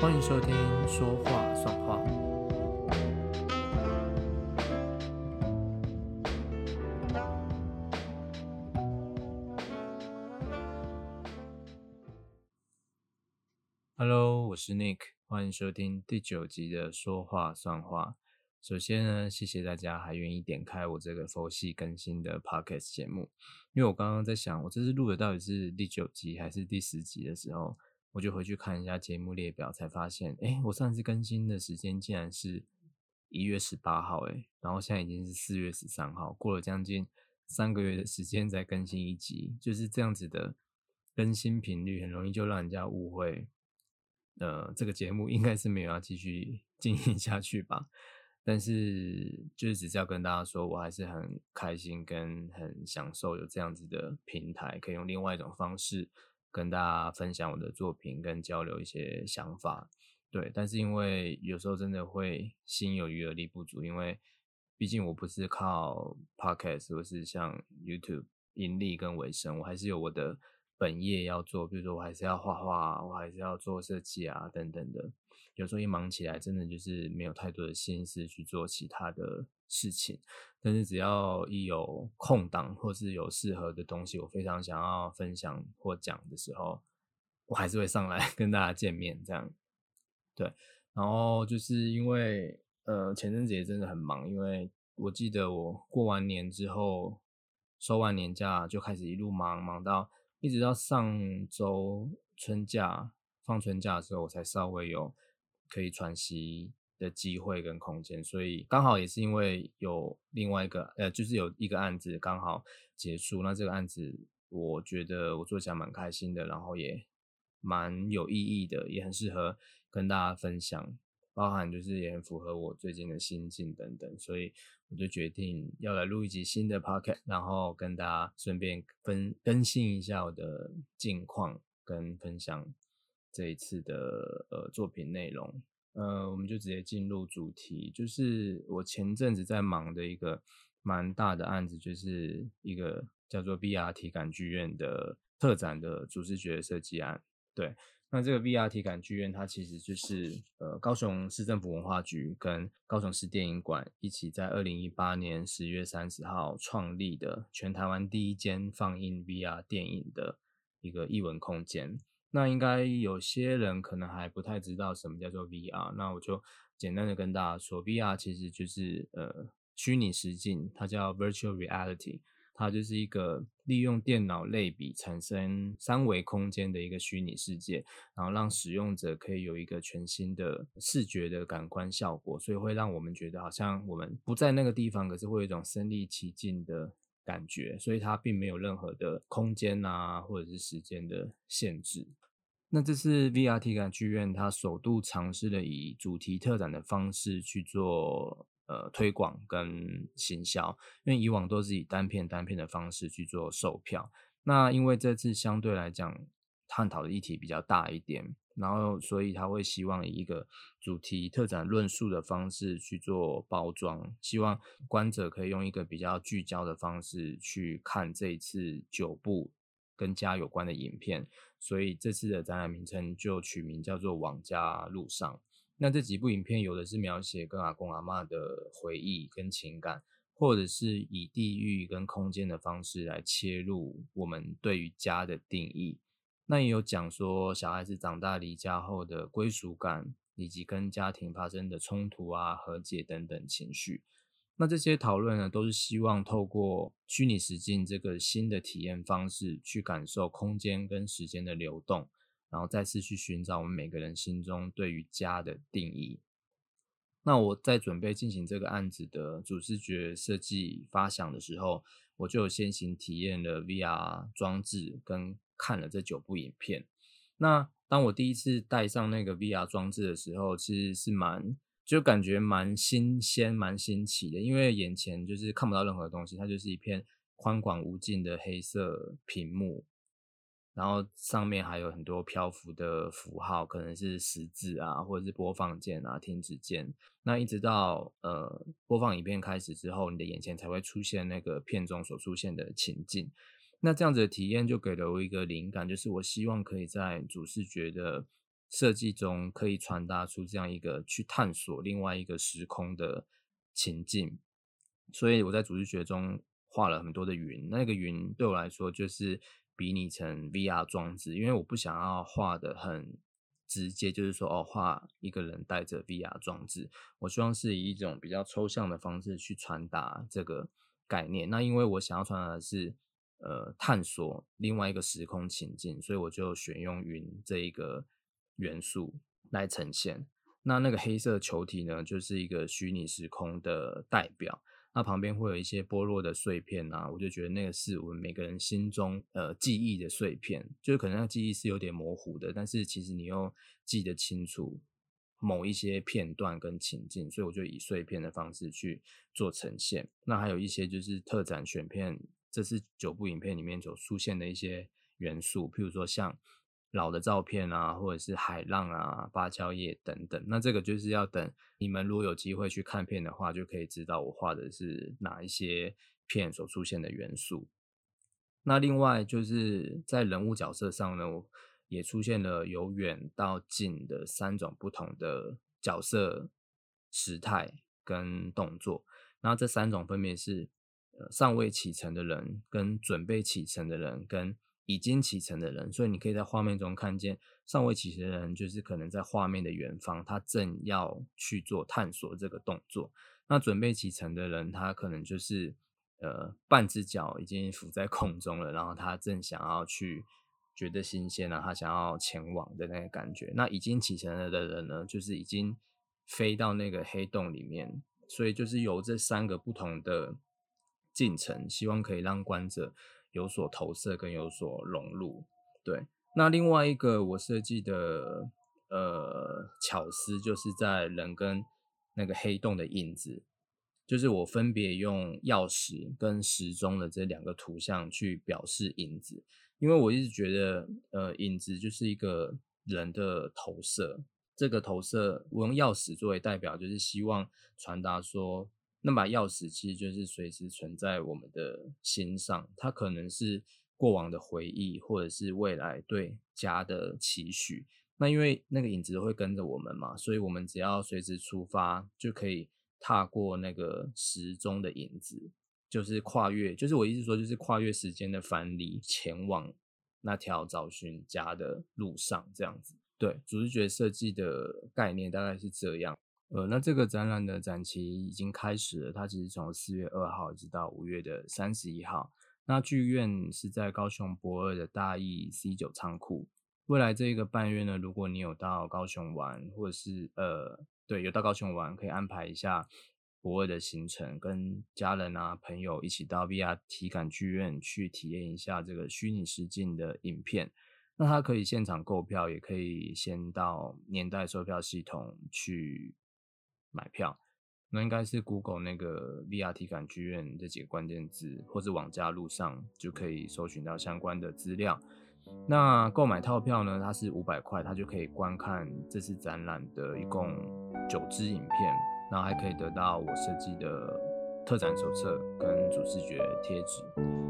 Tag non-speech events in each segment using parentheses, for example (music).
欢迎收听《说话算话》。Hello，我是 Nick，欢迎收听第九集的《说话算话》。首先呢，谢谢大家还愿意点开我这个佛系更新的 Podcast 节目。因为我刚刚在想，我这次录的到底是第九集还是第十集的时候，我就回去看一下节目列表，才发现，哎，我上次更新的时间竟然是一月十八号，哎，然后现在已经是四月十三号，过了将近三个月的时间才更新一集，就是这样子的更新频率，很容易就让人家误会。呃，这个节目应该是没有要继续经营下去吧？但是就是只是要跟大家说，我还是很开心跟很享受有这样子的平台，可以用另外一种方式跟大家分享我的作品，跟交流一些想法。对，但是因为有时候真的会心有余而力不足，因为毕竟我不是靠 podcast 或是像 YouTube 盈利跟维生，我还是有我的。本业要做，比如说我还是要画画，我还是要做设计啊，等等的。有时候一忙起来，真的就是没有太多的心思去做其他的事情。但是只要一有空档，或是有适合的东西，我非常想要分享或讲的时候，我还是会上来 (laughs) 跟大家见面。这样，对。然后就是因为呃前阵子也真的很忙，因为我记得我过完年之后收完年假就开始一路忙忙到。一直到上周春假放春假的时候，我才稍微有可以喘息的机会跟空间，所以刚好也是因为有另外一个呃，就是有一个案子刚好结束，那这个案子我觉得我做起来蛮开心的，然后也蛮有意义的，也很适合跟大家分享。包含就是也很符合我最近的心境等等，所以我就决定要来录一集新的 podcast，然后跟大家顺便分更新一下我的近况，跟分享这一次的呃作品内容。呃，我们就直接进入主题，就是我前阵子在忙的一个蛮大的案子，就是一个叫做 BR 体感剧院的特展的主视觉设计案，对。那这个 VR 体感剧院，它其实就是呃高雄市政府文化局跟高雄市电影馆一起在二零一八年十月三十号创立的全台湾第一间放映 VR 电影的一个艺文空间。那应该有些人可能还不太知道什么叫做 VR，那我就简单的跟大家说，VR 其实就是呃虚拟实境，它叫 Virtual Reality。它就是一个利用电脑类比产生三维空间的一个虚拟世界，然后让使用者可以有一个全新的视觉的感官效果，所以会让我们觉得好像我们不在那个地方，可是会有一种身临其境的感觉。所以它并没有任何的空间啊，或者是时间的限制。那这是 VR 体感剧院，它首度尝试了以主题特展的方式去做。呃，推广跟行销，因为以往都是以单片单片的方式去做售票。那因为这次相对来讲探讨的议题比较大一点，然后所以他会希望以一个主题特展论述的方式去做包装，希望观者可以用一个比较聚焦的方式去看这一次九部跟家有关的影片。所以这次的展览名称就取名叫做《往家路上》。那这几部影片有的是描写跟阿公阿妈的回忆跟情感，或者是以地域跟空间的方式来切入我们对于家的定义。那也有讲说小孩子长大离家后的归属感，以及跟家庭发生的冲突啊、和解等等情绪。那这些讨论呢，都是希望透过虚拟实境这个新的体验方式，去感受空间跟时间的流动。然后再次去寻找我们每个人心中对于家的定义。那我在准备进行这个案子的主视觉设计发想的时候，我就先行体验了 VR 装置跟看了这九部影片。那当我第一次戴上那个 VR 装置的时候，其实是蛮就感觉蛮新鲜、蛮新奇的，因为眼前就是看不到任何东西，它就是一片宽广无尽的黑色屏幕。然后上面还有很多漂浮的符号，可能是十字啊，或者是播放键啊、停止键。那一直到呃播放影片开始之后，你的眼前才会出现那个片中所出现的情境。那这样子的体验就给了我一个灵感，就是我希望可以在主视觉的设计中可以传达出这样一个去探索另外一个时空的情境。所以我在主视觉中画了很多的云，那个云对我来说就是比拟成 VR 装置，因为我不想要画的很。直接就是说，哦，画一个人带着 VR 装置，我希望是以一种比较抽象的方式去传达这个概念。那因为我想要传达的是，呃，探索另外一个时空情境，所以我就选用云这一个元素来呈现。那那个黑色球体呢，就是一个虚拟时空的代表。那旁边会有一些剥落的碎片啊，我就觉得那个是我们每个人心中呃记忆的碎片，就是可能那记忆是有点模糊的，但是其实你又记得清楚某一些片段跟情境，所以我就以碎片的方式去做呈现。那还有一些就是特展选片，这是九部影片里面所出现的一些元素，譬如说像。老的照片啊，或者是海浪啊、芭蕉叶等等，那这个就是要等你们如果有机会去看片的话，就可以知道我画的是哪一些片所出现的元素。那另外就是在人物角色上呢，也出现了由远到近的三种不同的角色时态跟动作。那这三种分别是尚未启程的人、跟准备启程的人、跟已经启程的人，所以你可以在画面中看见尚未启程的人，就是可能在画面的远方，他正要去做探索这个动作。那准备启程的人，他可能就是呃半只脚已经浮在空中了，然后他正想要去觉得新鲜了，他想要前往的那个感觉。那已经启程了的人呢，就是已经飞到那个黑洞里面，所以就是有这三个不同的进程，希望可以让观者。有所投射跟有所融入，对。那另外一个我设计的呃巧思，就是在人跟那个黑洞的影子，就是我分别用钥匙跟时钟的这两个图像去表示影子，因为我一直觉得呃影子就是一个人的投射，这个投射我用钥匙作为代表，就是希望传达说。那把钥匙其实就是随时存在我们的心上，它可能是过往的回忆，或者是未来对家的期许。那因为那个影子会跟着我们嘛，所以我们只要随时出发，就可以踏过那个时钟的影子，就是跨越，就是我意思说，就是跨越时间的藩篱，前往那条找寻家的路上，这样子。对，主视觉设计的概念大概是这样。呃，那这个展览的展期已经开始了，它其实从四月二号一直到五月的三十一号。那剧院是在高雄博二的大义 C 九仓库。未来这一个半月呢，如果你有到高雄玩，或者是呃，对，有到高雄玩，可以安排一下博二的行程，跟家人啊朋友一起到 VR 体感剧院去体验一下这个虚拟实境的影片。那它可以现场购票，也可以先到年代售票系统去。买票，那应该是 Google 那个 VR 体感剧院这几个关键字，或者网家路上就可以搜寻到相关的资料。那购买套票呢，它是五百块，它就可以观看这次展览的一共九支影片，然后还可以得到我设计的特展手册跟主视觉贴纸。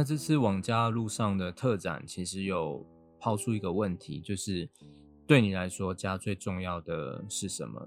那这次往家路上的特展，其实有抛出一个问题，就是对你来说，家最重要的是什么？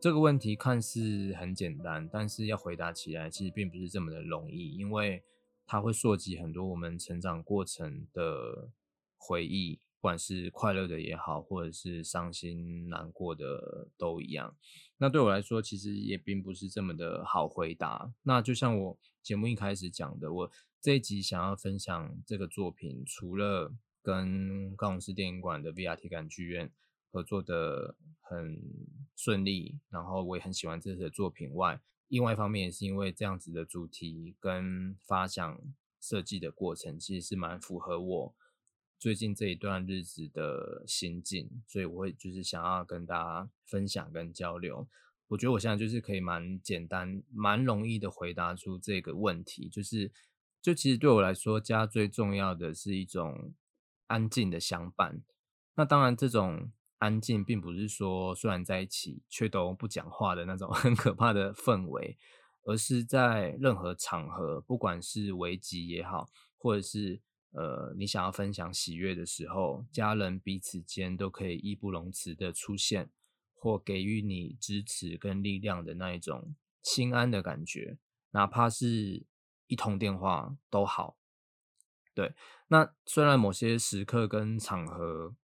这个问题看似很简单，但是要回答起来，其实并不是这么的容易，因为它会涉及很多我们成长过程的回忆，不管是快乐的也好，或者是伤心难过的都一样。那对我来说，其实也并不是这么的好回答。那就像我节目一开始讲的，我。这一集想要分享这个作品，除了跟高雄市电影馆的 VR 体感剧院合作的很顺利，然后我也很喜欢这次的作品外，另外一方面也是因为这样子的主题跟发想设计的过程，其实是蛮符合我最近这一段日子的心境，所以我会就是想要跟大家分享跟交流。我觉得我现在就是可以蛮简单、蛮容易的回答出这个问题，就是就其实对我来说，家最重要的是一种安静的相伴。那当然，这种安静并不是说虽然在一起却都不讲话的那种 (laughs) 很可怕的氛围，而是在任何场合，不管是危机也好，或者是呃你想要分享喜悦的时候，家人彼此间都可以义不容辞的出现，或给予你支持跟力量的那一种心安的感觉，哪怕是一通电话都好。对，那虽然某些时刻跟场合。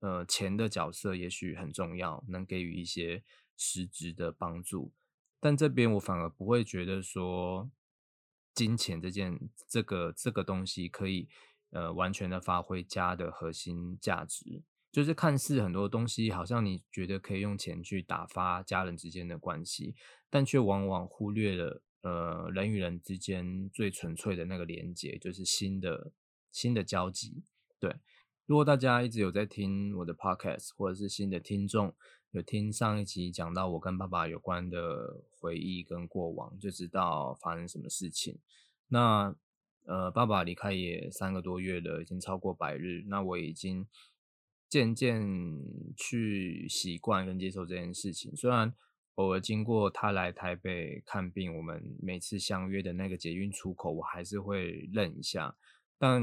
呃，钱的角色也许很重要，能给予一些实质的帮助，但这边我反而不会觉得说金钱这件这个这个东西可以呃完全的发挥家的核心价值，就是看似很多东西好像你觉得可以用钱去打发家人之间的关系，但却往往忽略了呃人与人之间最纯粹的那个连接，就是新的新的交集，对。如果大家一直有在听我的 podcast，或者是新的听众有听上一集讲到我跟爸爸有关的回忆跟过往，就知道发生什么事情。那呃，爸爸离开也三个多月了，已经超过百日。那我已经渐渐去习惯跟接受这件事情。虽然偶尔经过他来台北看病，我们每次相约的那个捷运出口，我还是会愣一下。但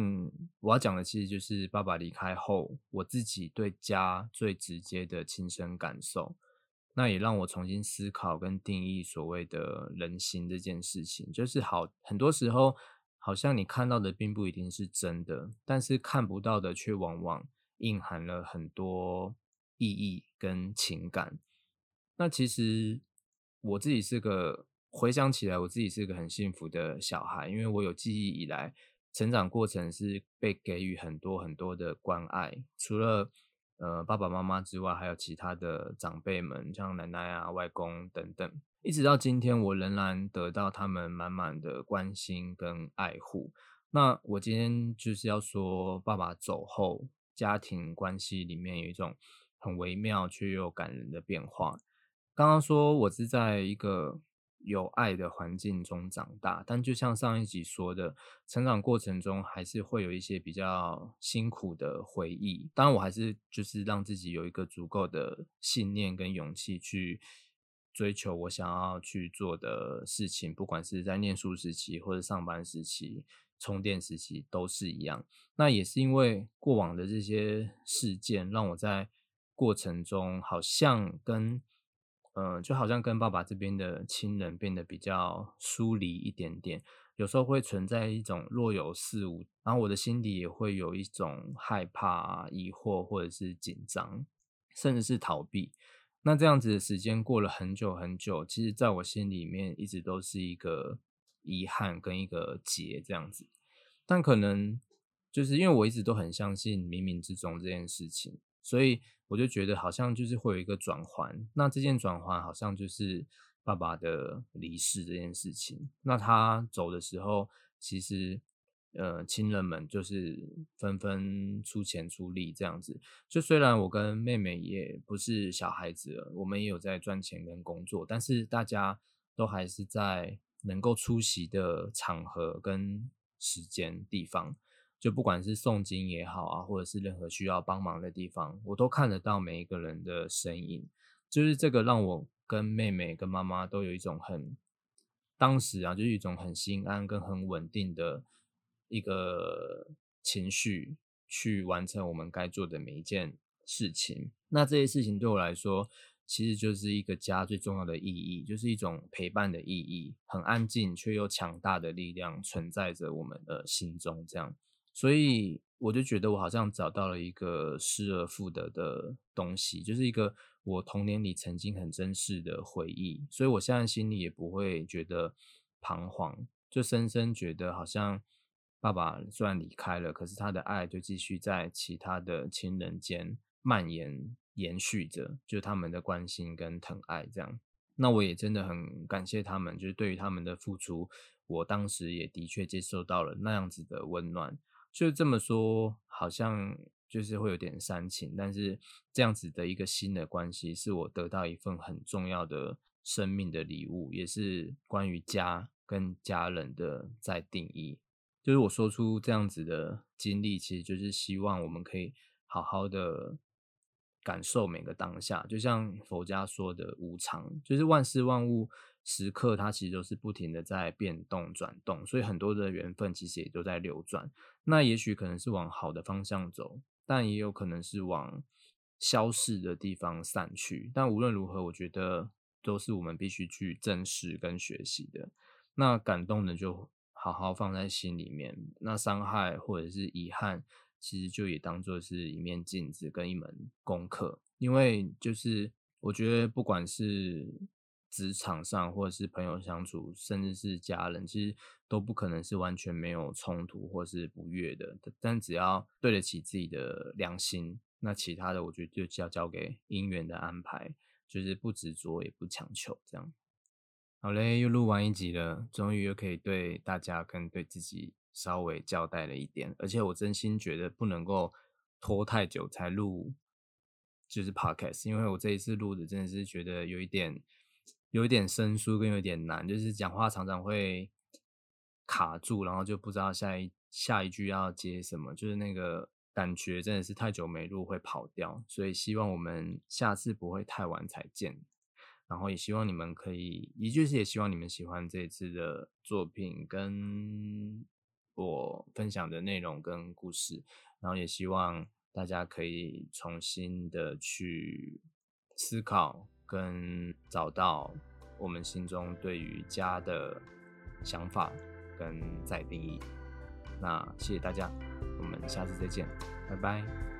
我要讲的其实就是爸爸离开后，我自己对家最直接的亲身感受。那也让我重新思考跟定义所谓的人心这件事情。就是好，很多时候好像你看到的并不一定是真的，但是看不到的却往往蕴含了很多意义跟情感。那其实我自己是个回想起来，我自己是个很幸福的小孩，因为我有记忆以来。成长过程是被给予很多很多的关爱，除了呃爸爸妈妈之外，还有其他的长辈们，像奶奶啊、外公等等。一直到今天，我仍然得到他们满满的关心跟爱护。那我今天就是要说，爸爸走后，家庭关系里面有一种很微妙却又感人的变化。刚刚说我是在一个。有爱的环境中长大，但就像上一集说的，成长过程中还是会有一些比较辛苦的回忆。当然，我还是就是让自己有一个足够的信念跟勇气去追求我想要去做的事情，不管是在念书时期或者上班时期、充电时期都是一样。那也是因为过往的这些事件，让我在过程中好像跟。嗯，就好像跟爸爸这边的亲人变得比较疏离一点点，有时候会存在一种若有似无，然后我的心底也会有一种害怕、疑惑或者是紧张，甚至是逃避。那这样子的时间过了很久很久，其实在我心里面一直都是一个遗憾跟一个结这样子。但可能就是因为我一直都很相信冥冥之中这件事情，所以。我就觉得好像就是会有一个转环，那这件转环好像就是爸爸的离世这件事情。那他走的时候，其实呃亲人们就是纷纷出钱出力这样子。就虽然我跟妹妹也不是小孩子了，我们也有在赚钱跟工作，但是大家都还是在能够出席的场合跟时间地方。就不管是诵经也好啊，或者是任何需要帮忙的地方，我都看得到每一个人的身影。就是这个让我跟妹妹跟妈妈都有一种很当时啊，就是一种很心安跟很稳定的一个情绪，去完成我们该做的每一件事情。那这些事情对我来说，其实就是一个家最重要的意义，就是一种陪伴的意义，很安静却又强大的力量存在着我们的心中，这样。所以我就觉得我好像找到了一个失而复得的东西，就是一个我童年里曾经很珍视的回忆。所以我现在心里也不会觉得彷徨，就深深觉得好像爸爸虽然离开了，可是他的爱就继续在其他的亲人间蔓延延续着，就他们的关心跟疼爱这样。那我也真的很感谢他们，就是对于他们的付出，我当时也的确接受到了那样子的温暖。就这么说，好像就是会有点煽情，但是这样子的一个新的关系，是我得到一份很重要的生命的礼物，也是关于家跟家人的在定义。就是我说出这样子的经历，其实就是希望我们可以好好的感受每个当下。就像佛家说的无常，就是万事万物时刻它其实都是不停的在变动转动，所以很多的缘分其实也都在流转。那也许可能是往好的方向走，但也有可能是往消逝的地方散去。但无论如何，我觉得。都是我们必须去正视跟学习的。那感动的就好好放在心里面。那伤害或者是遗憾，其实就也当做是一面镜子跟一门功课。因为就是我觉得，不管是职场上，或者是朋友相处，甚至是家人，其实都不可能是完全没有冲突或是不悦的。但只要对得起自己的良心，那其他的我觉得就要交给姻缘的安排。就是不执着，也不强求，这样。好嘞，又录完一集了，终于又可以对大家跟对自己稍微交代了一点。而且我真心觉得不能够拖太久才录，就是 podcast，因为我这一次录的真的是觉得有一点，有一点生疏跟有点难，就是讲话常常会卡住，然后就不知道下一下一句要接什么，就是那个。感觉真的是太久没录会跑掉，所以希望我们下次不会太晚才见。然后也希望你们可以，也就是也希望你们喜欢这次的作品跟我分享的内容跟故事。然后也希望大家可以重新的去思考跟找到我们心中对于家的想法跟再定义。那谢谢大家。我们下次再见，拜拜。